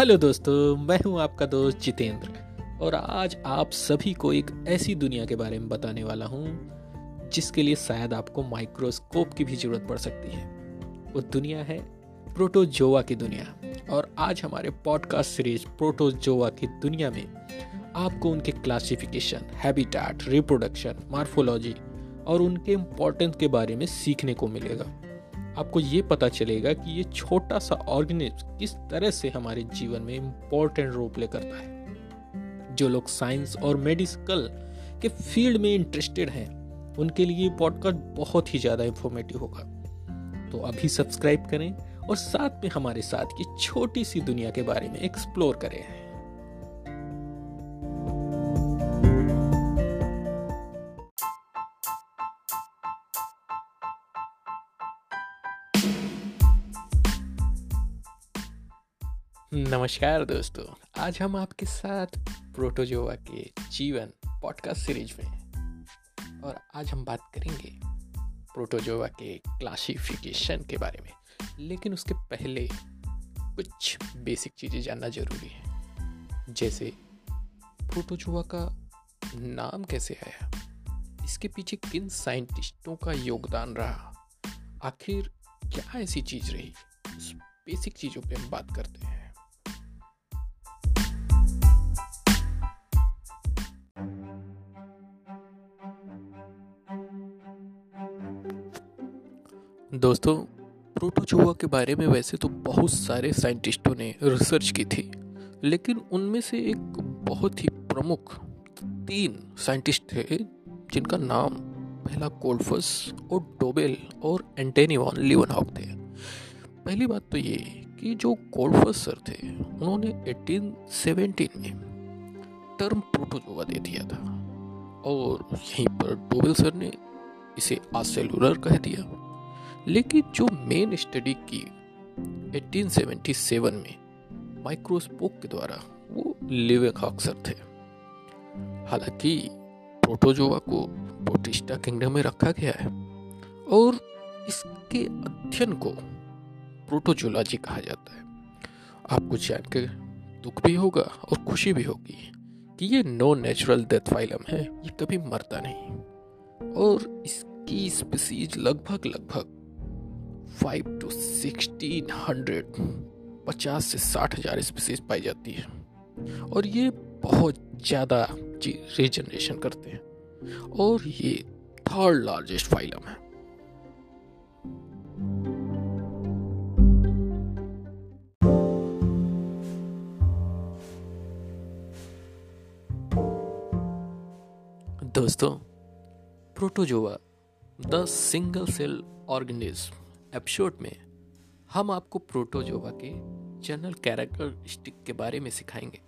Hello दोस्तों, मैं हूँ आपका दोस्त जितेंद्र, और आज आप सभी को एक ऐसी दुनिया के बारे में बताने वाला हूँ, जिसके लिए शायद आपको माइक्रोस्कोप की भी ज़रूरत पड़ सकती है। वो दुनिया है प्रोटोजोवा की दुनिया, और आज हमारे पॉडकास्ट सीरीज़ प्रोटोजोवा की दुनिया में आपको उनके क्लासिफिकेशन, हैबिटाट, रिप्रोडक्शन, मार्फोलॉजी और उनके इम्पोर्टेंस के बारे में सीखने को मिलेगा। आपको ये पता चलेगा कि ये छोटा सा ऑर्गेनिज्म किस तरह से हमारे जीवन में इम्पोर्टेंट रोल प्ले करता है। जो लोग साइंस और मेडिकल के फ़ील्ड में इंटरेस्टेड हैं, उनके लिए पॉडकास्ट बहुत ही ज़्यादा इंफॉर्मेटिव होगा। तो अभी सब्सक्राइब करें और साथ में हमारे साथ ये छोटी सी दुनिया के बारे में एक्सप्लोर करें। नमस्कार दोस्तों, आज हम आपके साथ प्रोटोजोवा के जीवन पॉडकास्ट सीरीज़ में और आज हम बात करेंगे प्रोटोजोवा के क्लासिफिकेशन के बारे में। लेकिन उसके पहले कुछ बेसिक चीज़ें जानना ज़रूरी है। जैसे प्रोटोजोवा का नाम कैसे आया? इसके पीछे किन साइंटिस्टों का योगदान रहा? आखिर क्या ऐसी चीज़ रही? बेसिक चीज़ों पे हम बात करते हैं। दोस्तों, प्रोटोजोआ के बारे में वैसे तो बहुत सारे साइंटिस्टों ने रिसर्च की थी, लेकिन उनमें से एक बहुत ही प्रमुख तीन साइंटिस्ट थे, जिनका नाम पहला कोल्फस और डोबेल और एंटेनिवॉन लिवनहॉक थे। पहली बात तो ये कि जो कोल्फस सर थे, उन्होंने 1817 में टर्म प्रोटोजोआ दे दिया था, और यहीं पर डोबेल सर ने इसे आसेलुलर कह दिया। लेकिन जो मेन स्टडी की 1877 में माइक्रोस्कोप के द्वारा वो लिवेक अक्सर थे। हालाँकि प्रोटोजोआ को प्रोटिस्टा किंगडम में रखा गया है और इसके अध्ययन को प्रोटोजोलॉजी कहा जाता है। आपको जानकर दुख भी होगा और खुशी भी होगी कि ये नो नेचुरल डेथ फाइलम है, ये कभी मरता नहीं। और इसकी स्पीसीज लगभग लगभग फाइव टू सिक्सटीन हंड्रेड पचास से साठ हज़ार स्पीसीज पाई जाती है। और ये बहुत ज़्यादा रीजनरेशन करते हैं। और ये थर्ड लार्जेस्ट फाइलम है। दोस्तों, protozoa, the single cell organism. Episode में हम आपको प्रोटोजोवा के जनरल कैरेक्टरिस्टिक के बारे में सिखाएँगे।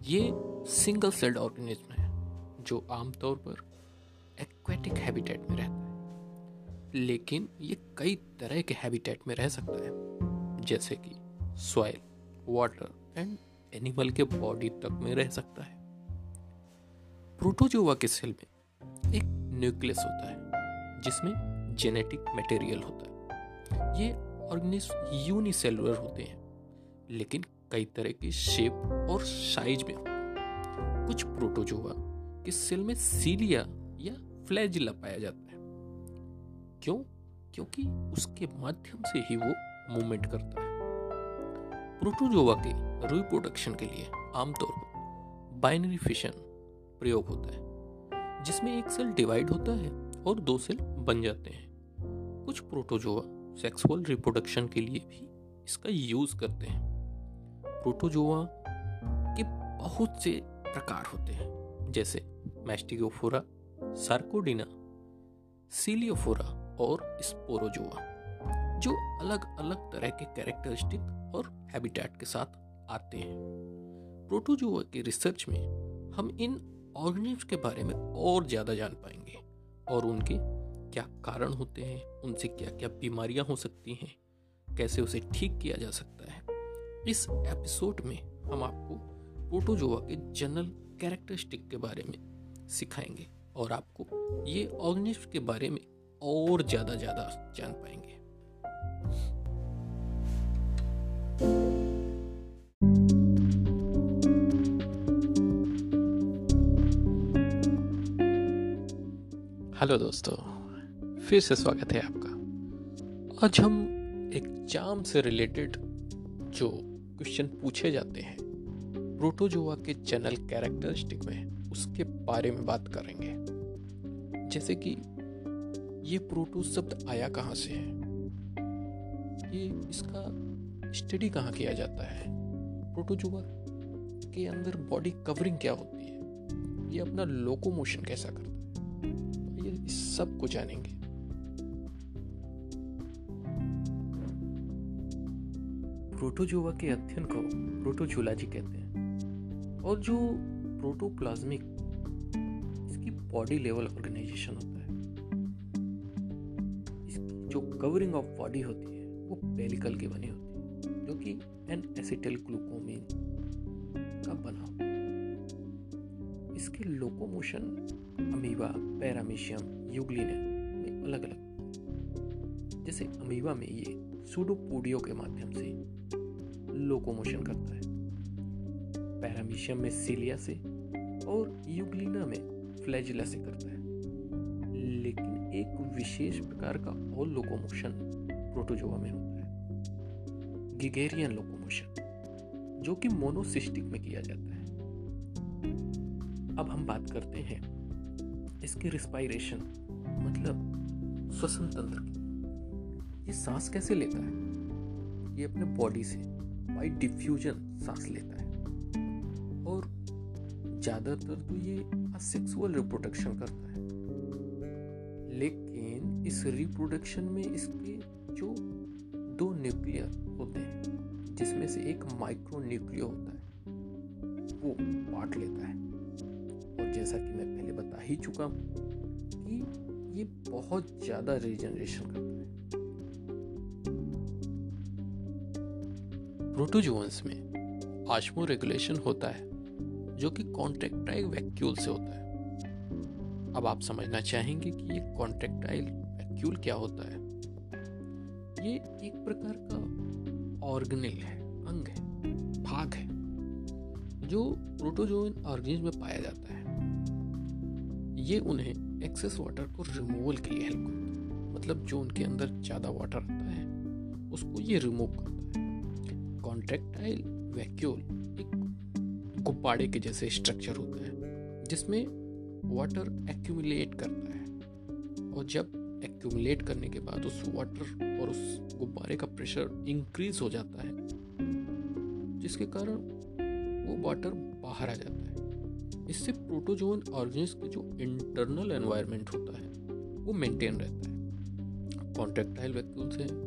ये सिंगल सेल्ड ऑर्गेनिज्म है, जो आमतौर पर एक्वेटिक हैबिटेट में रहता है। लेकिन ये कई तरह के हैबिटेट में रह सकता है, जैसे कि सॉइल वाटर एंड एनिमल के बॉडी तक में रह सकता है। प्रोटोजोवा के सेल में एक न्यूक्लियस होता है, जिसमें जेनेटिक मटेरियल होता है। ये ऑर्गेनिज्म यूनिसेलुलर होते हैं, लेकिन कई तरह की शेप और साइज़ में कुछ प्रोटोजोआ के सेल में सीलिया या फ्लैजिला पाया जाता है। क्यों? क्योंकि उसके माध्यम से ही वो मूवमेंट करता है। प्रोटोजोआ के रिप्रोडक्शन के लिए आमतौर पर बाइनरी फिशन प्रयोग होता है, जिसमें एक सेल डिवाइड होता है और दो सेल बन जाते हैं। कुछ प्रोटोजोआ सेक्सुअल रिप्रोडक्शन के लिए भी इसका यूज़ करते हैं। प्रोटोजोआ के बहुत से प्रकार होते हैं, जैसे मैस्टिगोफोरा सार्कोडिना सीलियोफोरा और स्पोरोजोआ जो अलग अलग तरह के कैरेक्टरिस्टिक और हैबिटेट के साथ आते हैं। प्रोटोजोआ के रिसर्च में हम इन ऑर्गेनिज्म के बारे में और ज़्यादा जान पाएँगे और उनके क्या कारण होते हैं? उनसे क्या क्या बीमारियाँ हो सकती हैं? कैसे उसे ठीक किया जा सकता है? इस एपिसोड में हम आपको प्रोटोजोवा के जनरल कैरेक्टरिस्टिक के बारे में सिखाएँगे और आपको ये ऑर्गेनिज्म के बारे में और ज़्यादा ज़्यादा जान पाएँगे। हेलो दोस्तों फिर से स्वागत है आपका। आज हम एग्ज़ाम से रिलेटेड जो क्वेश्चन पूछे जाते हैं प्रोटोजोआ के चैनल कैरेक्टरिस्टिक में, उसके बारे में बात करेंगे। जैसे कि ये प्रोटो शब्द आया कहाँ से है? ये इसका स्टडी कहाँ किया जाता है? प्रोटोजोआ के अंदर बॉडी कवरिंग क्या होती है? ये अपना लोकोमोशन कैसा करता है? ये सबको जानेंगे। प्रोटोजोआ के अध्ययन को प्रोटोजोलॉजी कहते हैं। और जो प्रोटोप्लाज्मिक, इसकी बॉडी लेवल ऑर्गेनाइजेशन होता है, इसकी जो कवरिंग ऑफ़ बॉडी होती है, वो पेलिकल की बनी होती है, जो कि एन एसिटल ग्लूकोमीन का बना होता है। इसके लोकोमोशन अमीबा पैरामीशियम यूग्लिन में अलग अलग जैसे अमीबा में ये सूडोपोडियो के माध्यम से लोकोमोशन करता है। पैरामीशियम में सीलिया से और यूग्लिना में फ्लैजिला से करता है। लेकिन एक विशेष प्रकार का और लोकोमोशन प्रोटोजोआ में होता है। गिगेरियन लोकोमोशन जो कि मोनोसिस्टिक में किया जाता है। अब हम बात करते हैं इसके रिस्पायरेशन मतलब श्वसन तंत्र की। ये सांस कैसे लेता है? ये अपने बॉडी से बाई डिफ्यूजन सांस लेता है। और ज़्यादातर तो ये सेक्सुअल रिप्रोडक्शन करता है। लेकिन इस रिप्रोडक्शन में इसके जो दो न्यूक्लियर होते हैं, जिसमें से एक माइक्रो न्यूक्लियो होता है, वो पार्ट लेता है। और जैसा कि मैं पहले बता ही चुका हूँ कि ये बहुत ज़्यादा रीजनरेशन करता है। प्रोटोजोन्स में आश्मो रेगुलेशन होता है, जो कि कॉन्ट्रेक्टाइल वैक्यूल से होता है। अब आप समझना चाहेंगे कि ये कॉन्ट्रेक्टाइल वैक्यूल क्या होता है? ये एक प्रकार का ऑर्गेनिल है, अंग है, भाग है, जो प्रोटोजोन ऑर्गेनिज्म में पाया जाता है। ये उन्हें एक्सेस वाटर को रिमूवल के लिए हेल्प करता है। मतलब जो उनके अंदर ज़्यादा वाटर आता है, उसको ये रिमूव करता है। कॉन्ट्रेक्टाइल वैक्यूल एक गुब्बारे के जैसे स्ट्रक्चर होता है, जिसमें वाटर एक्यूमुलेट करता है। और जब एक्यूमुलेट करने के बाद उस वाटर और उस गुब्बारे का प्रेशर इंक्रीज हो जाता है, जिसके कारण वो वाटर बाहर आ जाता है। इससे प्रोटोजोन ऑर्गेनिज्म का जो इंटरनल एनवायरनमेंट होता है, वो मेंटेन रहता है। कॉन्ट्रेक्टाइल वैक्यूल से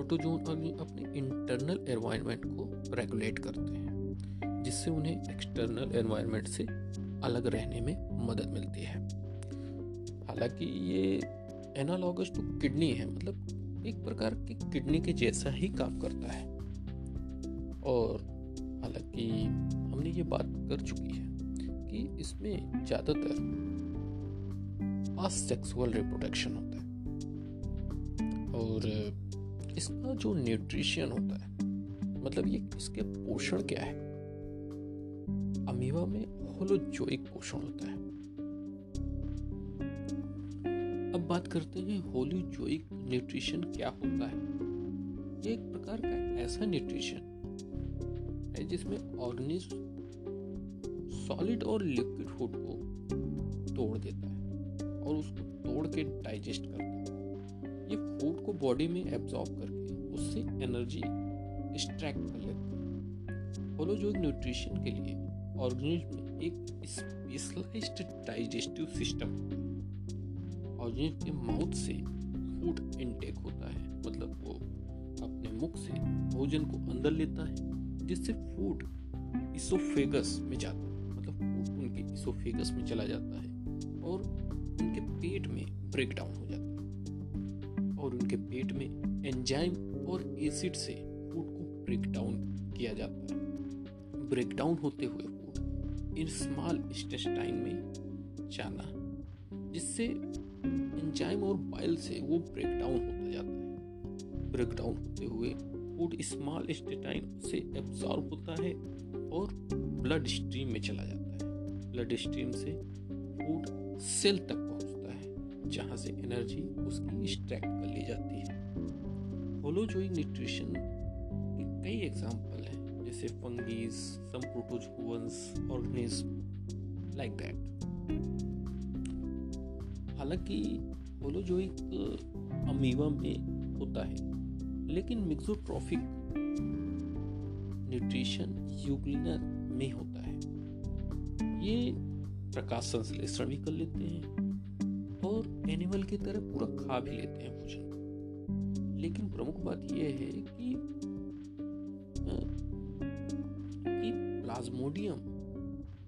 प्रोटोजोन अपने इंटरनल एनवायरनमेंट को रेगुलेट करते हैं, जिससे उन्हें एक्सटर्नल एनवायरनमेंट से अलग रहने में मदद मिलती है। हालाँकि ये एनालॉगस टू किडनी है मतलब एक प्रकार की किडनी के जैसा ही काम करता है। और हालाँकि हमने ये बात कर चुकी है कि इसमें ज़्यादातर असेक्सुअल रिप्रोडक्शन होता है। और इसका जो न्यूट्रिशन होता है मतलब ये इसके पोषण क्या है? अमीवा में होलोजोइक पोषण होता है। अब बात करते हैं होलोजोइक न्यूट्रिशन क्या होता है। ये एक प्रकार का ऐसा न्यूट्रिशन है जिसमें ऑर्गेनिज्म सॉलिड और लिक्विड फ़ूड को तोड़ देता है और उसको तोड़ के डाइजेस्ट करता है। ये फ़ूड को बॉडी में एब्जॉर्ब करके उससे एनर्जी एक्सट्रैक्ट कर लेता है। होलोजोइक न्यूट्रिशन के लिए ऑर्गेनिज्म में एक स्पेशलाइज्ड डाइजेस्टिव सिस्टम ऑर्गेनिज्म के माउथ से फ़ूड इनटेक होता है। मतलब वो अपने मुख से भोजन को अंदर लेता है, जिससे फ़ूड इसोफेगस में जाता है। मतलब फ़ूड उनके इसोफेगस में चला जाता है और उनके पेट में ब्रेक डाउन हो जाता है। और उनके पेट में एंजाइम और एसिड से फ़ूड को ब्रेक डाउन किया जाता है। ब्रेक डाउन होते हुए फ़ूड इन स्मॉल इंटेस्टाइन में जाना, जिससे एंजाइम और बाइल से वो ब्रेक डाउन होता जाता है। ब्रेक डाउन होते हुए फ़ूड स्मॉल इंटेस्टाइन से एब्जॉर्ब होता है और ब्लड स्ट्रीम में चला जाता है। ब्लड स्ट्रीम से फ़ूड सेल तक जहाँ से एनर्जी उसकी एक्सट्रैक्ट कर ली जाती है। होलोजोइक न्यूट्रिशन के कई एग्ज़ाम्पल हैं, जैसे fungi some protozoans organism like that हालाँकि होलोजोइक अमीवा में होता है, लेकिन मिक्सोट्रॉफिक न्यूट्रिशन यूग्लिना में होता है। ये प्रकाश संश्लेषण भी कर लेते हैं और एनिमल की तरह पूरा खा भी लेते हैं भोजन। लेकिन प्रमुख बात यह है कि कि प्लाज्मोडियम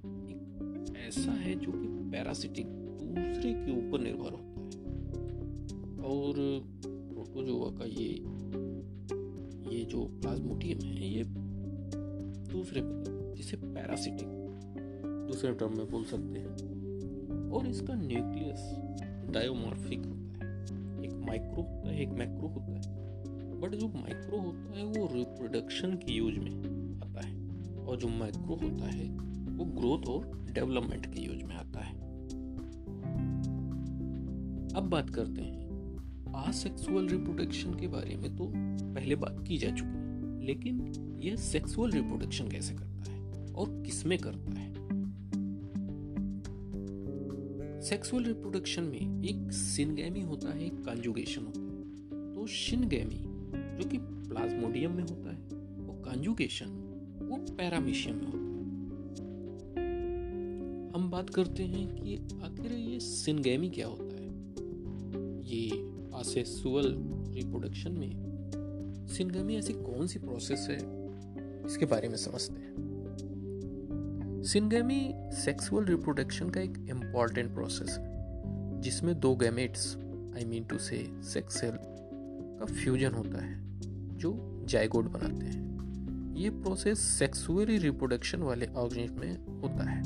एक ऐसा है जो कि पैरासिटिक दूसरे के ऊपर निर्भर होता है। और प्रोटोजोआ का ये ये जो प्लाज्मोडियम है, ये दूसरे, जिसे पैरासिटिक दूसरे टर्म में बोल सकते हैं। और इसका न्यूक्लियस डायोमॉर्फिक होता है। एक माइक्रो होता है, एक मैक्रो होता है। बट जो माइक्रो होता है, वो रिप्रोडक्शन के यूज़ में आता है। और जो माइक्रो होता है, वो ग्रोथ और डेवलपमेंट के यूज़ में आता है। अब बात करते हैं। आसेक्सुअल रिप्रोडक्शन के बारे में तो पहले बात की जा चुकी है, लेकिन यह सेक्सुअल रिप्रोडक्शन कैसे करता है और किसमें करता है? सेक्सुअल रिप्रोडक्शन में एक सिनगैमी होता है, एक कंजुगेशन होता है। तो शिनगैमी जो कि प्लाज्मोडियम में होता है वो कंजुगेशन, वो पैरामीशियम में होता है। हम बात करते हैं कि आखिर ये सिनगैमी क्या होता है? ये आसेक्सुअल रिप्रोडक्शन में सिनगैमी ऐसी कौन सी प्रोसेस है? इसके बारे में समझते हैं। सिनगेमी सेक्सुअल रिप्रोडक्शन का एक इंपॉर्टेंट प्रोसेस है, जिसमें दो गैमेट्स आई मीन टू से सेक्स सेल का फ्यूजन होता है, जो जाइगोड बनाते हैं। ये प्रोसेस सेक्सुअली रिप्रोडक्शन वाले ऑर्गेनिज्म में होता है,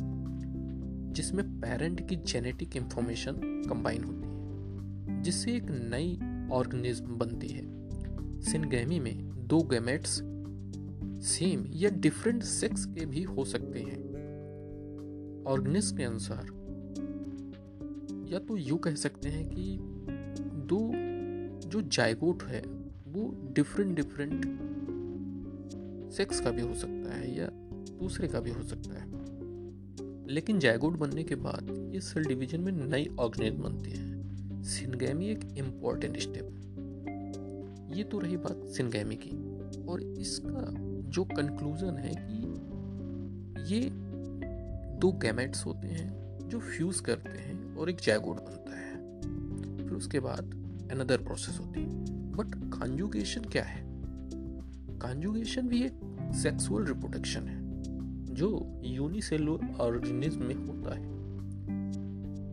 जिसमें पेरेंट की जेनेटिक इंफॉर्मेशन कंबाइन होती है, जिससे एक नई ऑर्गेनिज्म बनती है। सिनगैमी में दो गैमेट्स सेम या डिफरेंट सेक्स के भी हो सकते हैं। ऑर्गेनिस्ट के अनुसार। या तो यू कह सकते हैं कि दो, जो जायगोट है, वो डिफरेंट डिफरेंट सेक्स का भी हो सकता है या दूसरे का भी हो सकता है। लेकिन जायगोट बनने के बाद ये सेल डिवीज़न में नई ऑर्गेनिज्म बनती है। सिनगैमी एक इंपॉर्टेंट स्टेप है। ये तो रही बात सिनगैमी की। और इसका जो कंक्लूजन है कि ये दो गैमेट्स होते हैं जो फ्यूज करते हैं और एक जैगोड बनता है। फिर उसके बाद अनदर प्रोसेस होती है। बट कॉन्जुगेशन क्या है? कॉन्जुगेशन भी एक सेक्सुअल रिप्रोडक्शन है, जो यूनिसेलुलर ऑर्गेनिज्म में होता है।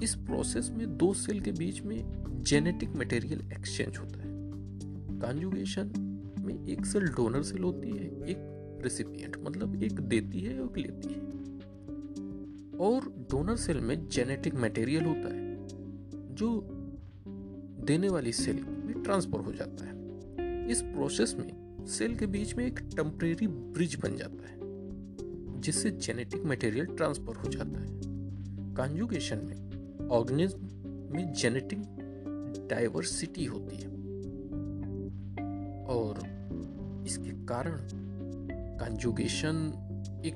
इस प्रोसेस में दो सेल के बीच में जेनेटिक मटेरियल एक्सचेंज होता है। कॉन्जुगेशन में एक सेल डोनर सेल होती है, एक रेसिपिएंट मतलब एक देती है और लेती है। और डोनर सेल में जेनेटिक मटेरियल होता है, जो देने वाली सेल में ट्रांसफ़र हो जाता है। इस प्रोसेस में सेल के बीच में एक टेम्परेरी ब्रिज बन जाता है, जिससे जेनेटिक मटेरियल ट्रांसफ़र हो जाता है। कॉन्जुगेशन में ऑर्गेनिज्म में जेनेटिक डाइवर्सिटी होती है, और इसके कारण कंजुगेशन एक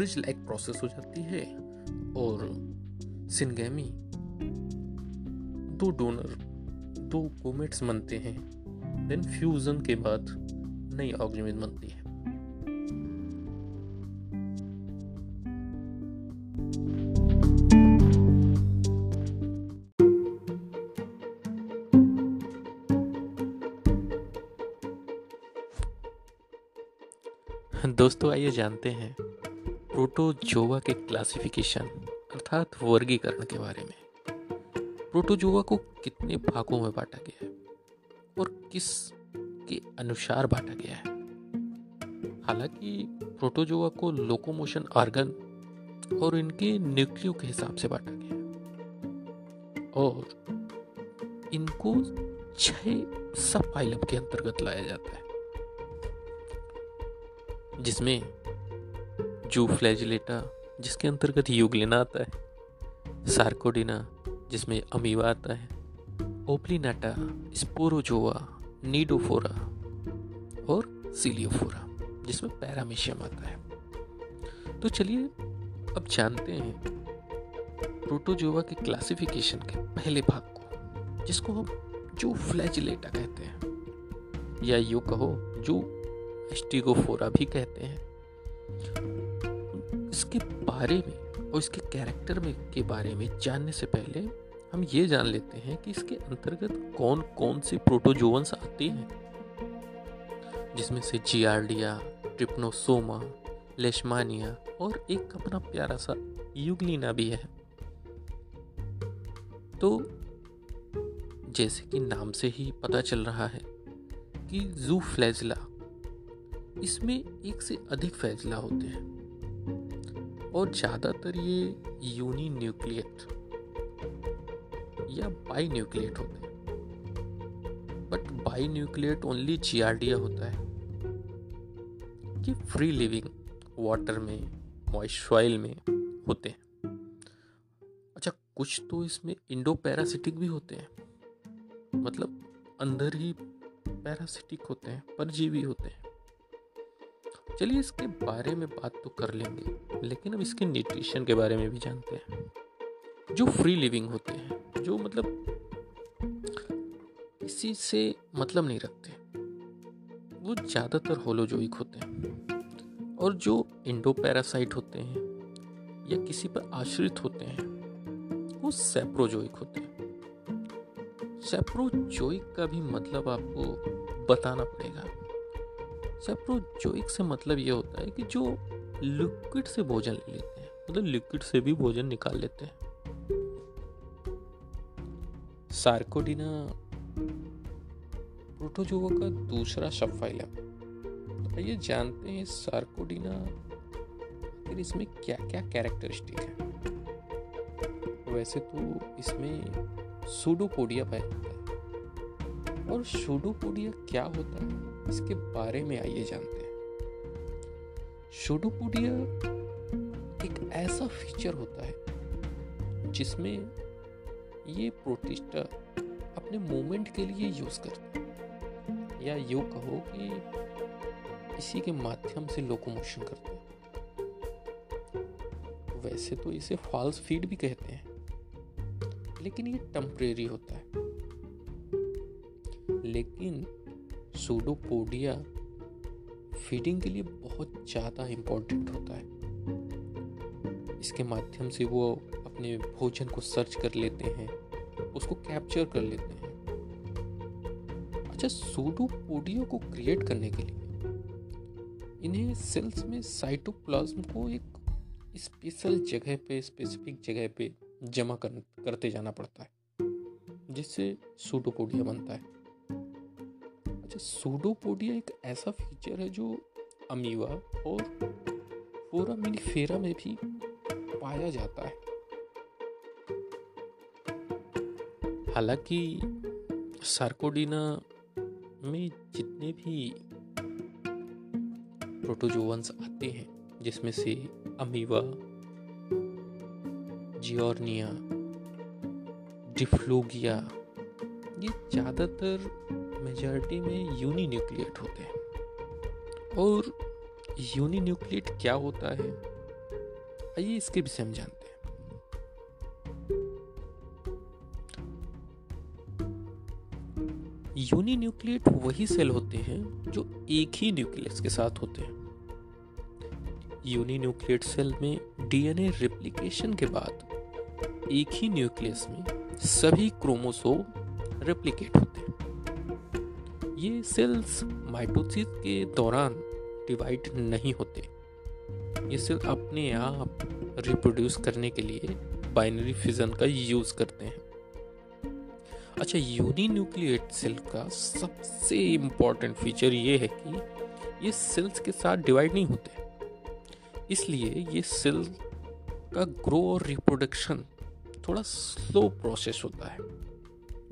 ब्रिज लाइक प्रोसेस हो जाती है और सिनगैमी दो डोनर दो कोमेट्स बनते हैं। देन फ्यूजन के बाद नई ऑर्गेनिज्म बनती है। दोस्तों, आइए जानते हैं प्रोटोजोआ के क्लासिफिकेशन, अर्थात वर्गीकरण के बारे में। प्रोटोजोवा को कितने भागों में बांटा गया है? और किस के अनुसार बांटा गया है? हालाँकि प्रोटोजोआ को लोकोमोशन ऑर्गन और इनके न्यूक्लियो के हिसाब से बांटा गया है। और इनको छह सब फाइलम के अंतर्गत लाया जाता है, जिसमें जू फ्लैजिलेटा, जिसके अंतर्गत यूग्लिना आता है। सार्कोडिना, जिसमें अमीवा आता है। ओपलिनाटा स्पोरोजोआ नीडोफोरा और सीलियोफोरा, जिसमें पैरामीशियम आता है। तो चलिए, अब जानते हैं प्रोटोजोआ के क्लासिफिकेशन के पहले भाग को, जिसको हम जो फ्लैजिलेटा कहते हैं। या यू कहो, जो एस्टिगोफोरा भी कहते हैं। इसके बारे में और इसके कैरेक्टर में के बारे में जानने से पहले हम ये जान लेते हैं कि इसके अंतर्गत कौन कौन से प्रोटोजोवंस आते हैं। जिसमें से जियार्डिया ट्रिप्नोसोमा लेशमानिया और एक अपना प्यारा सा युगलीना भी है। तो जैसे कि नाम से ही पता चल रहा है कि जू फ्लैजला इसमें एक से अधिक फैजला होते हैं। और ज़्यादातर ये यूनी न्यूक्लियट या बाई न्यूक्लियट होते हैं। But binucleate only Giardia होता है। कि फ्री लिविंग वाटर में मॉइस्ट सॉइल में होते हैं। अच्छा कुछ तो इसमें इंडो पैरासिटिक भी होते हैं। मतलब अंदर ही पैरासिटिक होते हैं, परजीवी होते हैं। चलिए इसके बारे में बात तो कर लेंगे, लेकिन अब इसके न्यूट्रिशन के बारे में भी जानते हैं। जो फ्री लिविंग होते हैं, जो मतलब इसी से मतलब नहीं रखते, वो ज़्यादातर होलोजोइक होते हैं। और जो इंडो पैरासाइट होते हैं, या किसी पर आश्रित होते हैं, वो सेप्रोजोइक होते हैं। सेप्रोजोइक का भी मतलब आपको बताना पड़ेगा। सेप्रोजोइक से मतलब ये होता है कि जो लिक्विड से भोजन ले लेते हैं मतलब लिक्विड से भी भोजन निकाल लेते हैं। सार्कोडिना प्रोटोजोवा का दूसरा सब फ़ाइल है आइए जानते हैं सार्कोडिना फिर इसमें क्या क्या कैरेक्टरिस्टिक है। वैसे तो इसमें सूडोपोडिया पाया जाता है। और सूडोपोडिया क्या होता है? इसके बारे में आइए जानते हैं। शोडोपोडिया एक ऐसा फीचर होता है, जिसमें ये प्रोटिस्टा अपने मूवमेंट के लिए यूज़ करते हैं। या यू कहो कि इसी के माध्यम से लोकोमोशन करते हैं। वैसे तो इसे फॉल्स फ़ीड भी कहते हैं, लेकिन ये टेम्परेरी होता है। लेकिन सूडोपोडिया फीडिंग के लिए बहुत ज़्यादा इम्पोर्टेंट होता है। इसके माध्यम से वो अपने भोजन को सर्च कर लेते हैं उसको कैप्चर कर लेते हैं। अच्छा सूडोपोडिया को क्रिएट करने के लिए इन्हें सेल्स में साइटोप्लाज्म को एक स्पेशल जगह पे स्पेसिफिक जगह पे जमा कर, करते जाना पड़ता है जिससे सूडोपोडिया बनता है। सूडोपोडिया एक ऐसा फीचर है जो अमीवा और फोरामिनिफेरा में भी पाया जाता है। हालाँकि सार्कोडिना में जितने भी प्रोटोजोवंस आते हैं, जिसमें से अमीवा जियोर्निया डिफ्लोगिया, ये ज़्यादातर मेजॉरिटी में यूनी न्यूक्लिएट होते हैं। और यूनी न्यूक्लिएट क्या होता है? आइए इसके विषय में जानते हैं। यूनी न्यूक्लिएट वही सेल होते हैं जो एक ही न्यूक्लियस के साथ होते हैं। यूनी न्यूक्लिएट सेल में डीएनए रिप्लिकेशन के बाद एक ही न्यूक्लियस में सभी क्रोमोसोम रेप्लिकेट होते हैं। ये सेल्स माइटोसिस के दौरान डिवाइड नहीं होते। ये सेल अपने आप रिप्रोड्यूस करने के लिए बाइनरी फिजन का यूज़ करते हैं। अच्छा यूनी न्यूक्लिएट सेल का सबसे इम्पोर्टेंट फीचर ये है कि ये सेल्स के साथ डिवाइड नहीं होते। इसलिए ये सेल का ग्रो और रिप्रोडक्शन थोड़ा स्लो प्रोसेस होता है।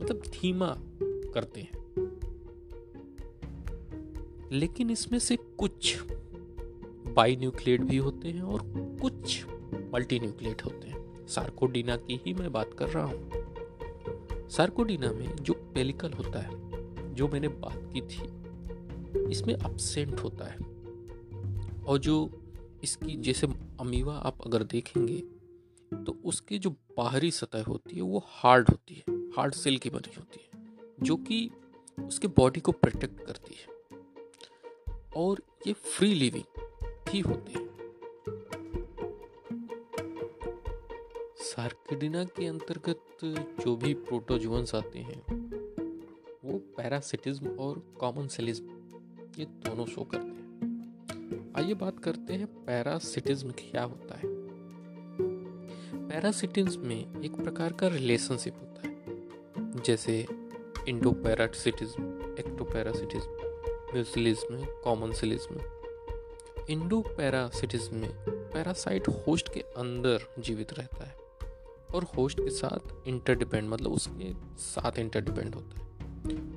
मतलब धीमा करते हैं। लेकिन इसमें से कुछ बाई न्यूक्लियट भी होते हैं और कुछ मल्टी न्यूक्लिएट होते हैं। सार्कोडीना की ही मैं बात कर रहा हूँ। सार्कोडीना में जो पेलिकल होता है, जो मैंने बात की थी, इसमें अपसेंट होता है। और जो इसकी जैसे अमीवा आप अगर देखेंगे तो उसकी जो बाहरी सतह होती है, वो हार्ड होती है हार्ड सेल की बनी होती है, जो कि उसके बॉडी को प्रोटेक्ट करती है। और ये फ्री लिविंग ही होते हैं। सार्किडिना के अंतर्गत जो भी प्रोटोजुअन्स आते हैं, वो पैरासिटिज्म और कॉमन सेलिज्म ये दोनों शो करते हैं। आइए बात करते हैं पैरासिटिज्म क्या होता है। पैरासिटिज्म में एक प्रकार का रिलेशनशिप होता है, जैसे endoparasitism ectoparasitism mutualism commensalism endoparasitism में पैरासाइट होस्ट के अंदर जीवित रहता है और होस्ट के साथ इंटरडिपेंड मतलब उसके साथ इंटरडिपेंड होता है।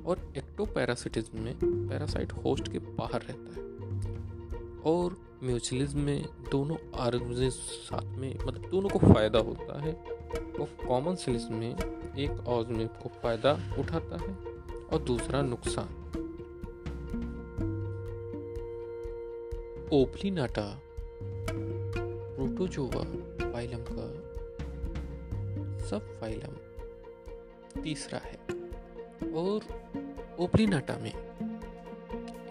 और एक्टो एक्टोपैरासिटिज्म में पैरासाइट होस्ट के बाहर रहता है। और म्यूचुअलिज्म में दोनों ऑर्गेनिज्म साथ में मतलब दोनों को फ़ायदा होता है और कॉमन सिलिज्म में एक ऑर्गेनिज्म को फ़ायदा उठाता है और दूसरा नुकसान। ओपलीनाटा प्रोटोजोवा फाइलम का सब फाइलम तीसरा है। और ओपलीनाटा में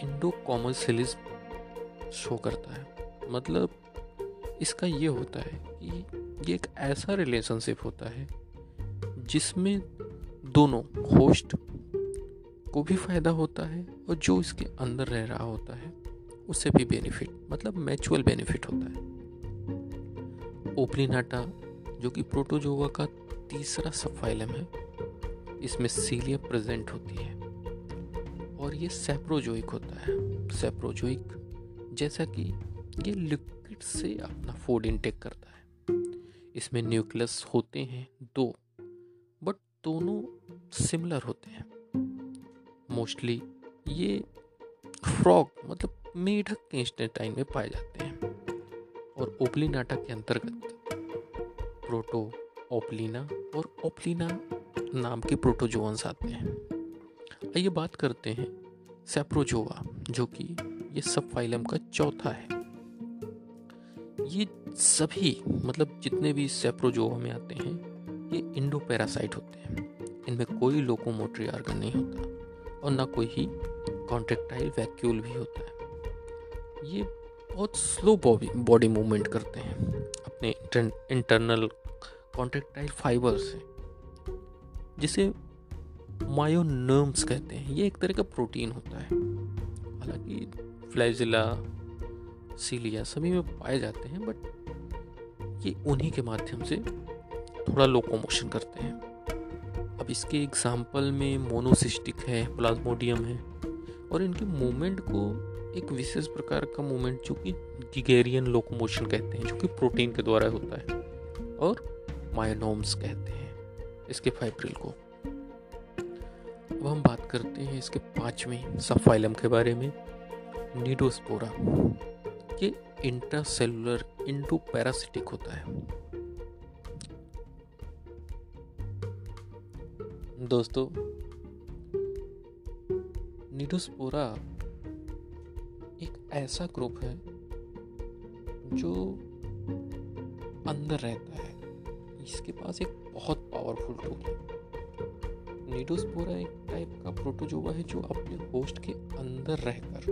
इंडो कॉमर्सिलिज्म शो करता है। मतलब इसका ये होता है कि ये एक ऐसा रिलेशनशिप होता है जिसमें दोनों होस्ट को भी फ़ायदा होता है और जो इसके अंदर रह रहा होता है। उससे भी बेनिफिट मतलब मैचुअल बेनिफिट होता है। ओपलिनाटा जो कि प्रोटोजोवा का तीसरा सब फाइलम है, इसमें सीलिया प्रेजेंट होती है। और ये सेप्रोजोइक होता है। सेप्रोजोइक जैसा कि ये लिक्विड से अपना फ़ूड इनटेक करता है। इसमें न्यूक्लियस होते हैं दो बट दोनों सिमिलर होते हैं। मोस्टली ये फ्रॉग मतलब मेढक के इंस्टेंटाइन में पाए जाते हैं और ओपलिनाटा के अंतर्गत प्रोटो, ओपलिना और ओपलिना नाम के प्रोटोजोन्स आते हैं। आइए बात करते हैं सेप्रोजोवा, जो कि ये सब फाइलम का चौथा है। ये सभी मतलब जितने भी सेप्रोजोवा में आते हैं, ये इंडो पैरासाइट होते हैं। इनमें कोई लोकोमोटरी आर्गन नहीं होता और ना कोई ही कॉन्ट्रेक्टाइल वैक्यूल भी होता है। ये बहुत स्लो बॉडी बॉडी मूवमेंट करते हैं। अपने इंटरनल कॉन्ट्रेक्टाइल फाइबर से। जिसे मायोनर्म्स कहते हैं। ये एक तरह का प्रोटीन होता है। हालाँकि फ्लैजिला सीलिया सभी में पाए जाते हैं बट ये उन्हीं के माध्यम से थोड़ा लोकोमोशन करते हैं। अब इसके एग्ज़ाम्पल में मोनोसिस्टिक है प्लाज्मोडियम है, और इनके मूवमेंट को एक विशेष प्रकार का मूवमेंट जो कि गिगेरियन लोकोमोशन कहते हैं, जो कि प्रोटीन के द्वारा होता है और मायोनोम्स कहते हैं इसके फाइब्रिल को। अब हम बात करते हैं इसके पाँचवें सब फाइलम के बारे में नीडोस्पोरा ये इंट्रासेलुलर इंटू पैरासिटिक होता है। दोस्तों नीडोस्पोरा ऐसा ग्रुप है जो अंदर रहता है। इसके पास एक बहुत पावरफुल टूल है। नीडोस्पोरा एक टाइप का प्रोटोजोवा है जो अपने होस्ट के अंदर रहकर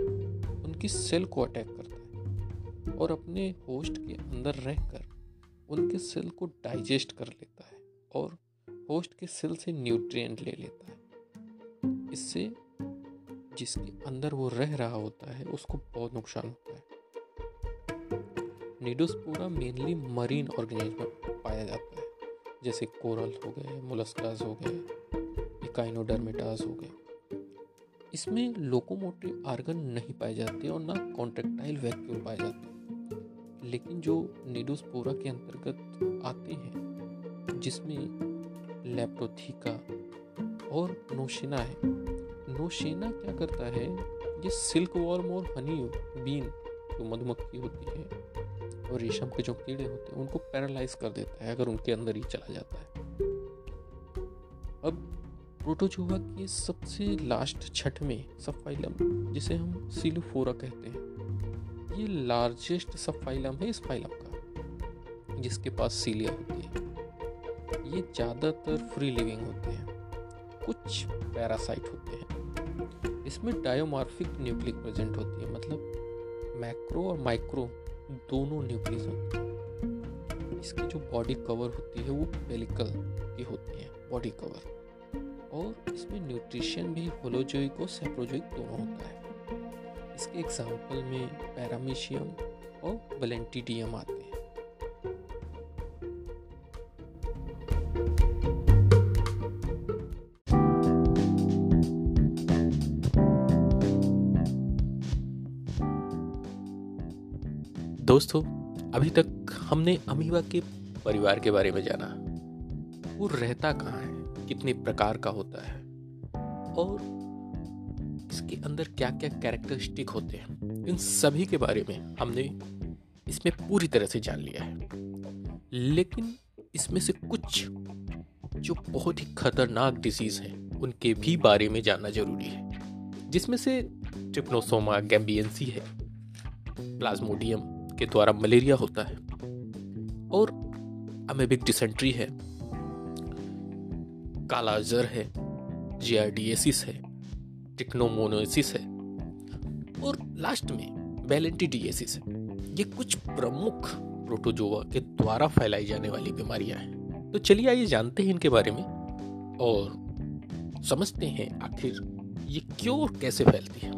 उनकी सेल को अटैक करता है और अपने होस्ट के अंदर रहकर उनके सेल को डाइजेस्ट कर लेता है और होस्ट के सेल से न्यूट्रिएंट ले लेता है। इससे जिसके अंदर वो रह रहा होता है, उसको बहुत नुकसान होता है। नीडोस्पोरा मेनली मरीन ऑर्गेनिज्म में पाया जाता है, जैसे कोरल हो गए मोलस्कास हो गए काइनोडर्मेटास हो गए। इसमें लोकोमोटिव आर्गन नहीं पाए जाते और ना कॉन्ट्रेक्टाइल वैक्यूल पाए जाते। लेकिन जो नीडोस्पोरा के अंतर्गत आते हैं, जिसमें लेप्टोथिका और नोशिना है नोशिना क्या करता है? ये सिल्क वॉर्म और हनी बीन जो मधुमक्खी होती है और रेशम के जो कीड़े होते हैं, उनको पैरालाइज कर देता है अगर उनके अंदर ही चला जाता है। अब प्रोटोजोआ के सबसे लास्ट छठ में सब जिसे हम सिलोफोरा कहते हैं, ये लार्जेस्ट सब है इस फाइलम का, जिसके पास सीलिया होती है। ये ज़्यादातर फ्री लिविंग होते हैं। कुछ पैरासाइट होते हैं। इसमें डायोमार्फिक न्यूक्लिक प्रेजेंट होती है मतलब मैक्रो और माइक्रो दोनों न्यूक्लियस होते हैं। इसकी जो बॉडी कवर होती है, वो पेलिकल की होती है, बॉडी कवर। और इसमें न्यूट्रिशन भी होलोजोइक और सेप्रोजोइक दोनों होता है। इसके एग्ज़ाम्पल में पैरामीशियम और वेलेंटिडियम आते हैं। दोस्तों अभी तक हमने अमीबा के परिवार के बारे में जाना। वो रहता कहाँ है? कितने प्रकार का होता है? और इसके अंदर क्या क्या कैरेक्टरिस्टिक होते हैं? इन सभी के बारे में हमने इसमें पूरी तरह से जान लिया है। लेकिन इसमें से कुछ जो बहुत ही खतरनाक डिज़ीज़ हैं, उनके भी बारे में जानना ज़रूरी है। जिसमें से ट्रिप्नोसोमा गैम्बियंसी है प्लाज्मोडियम के द्वारा मलेरिया होता है। और अमेबिक डिसेंट्री है। काला जर है जीआरडीएसिस है टिक्नोमोनोसिस है। और लास्ट में बैलेंटिडिएसिस है। ये कुछ प्रमुख प्रोटोजोआ के द्वारा फैलाई जाने वाली बीमारियाँ हैं। तो चलिए आइए जानते हैं इनके बारे में और समझते हैं आखिर ये क्यों और कैसे फैलती है।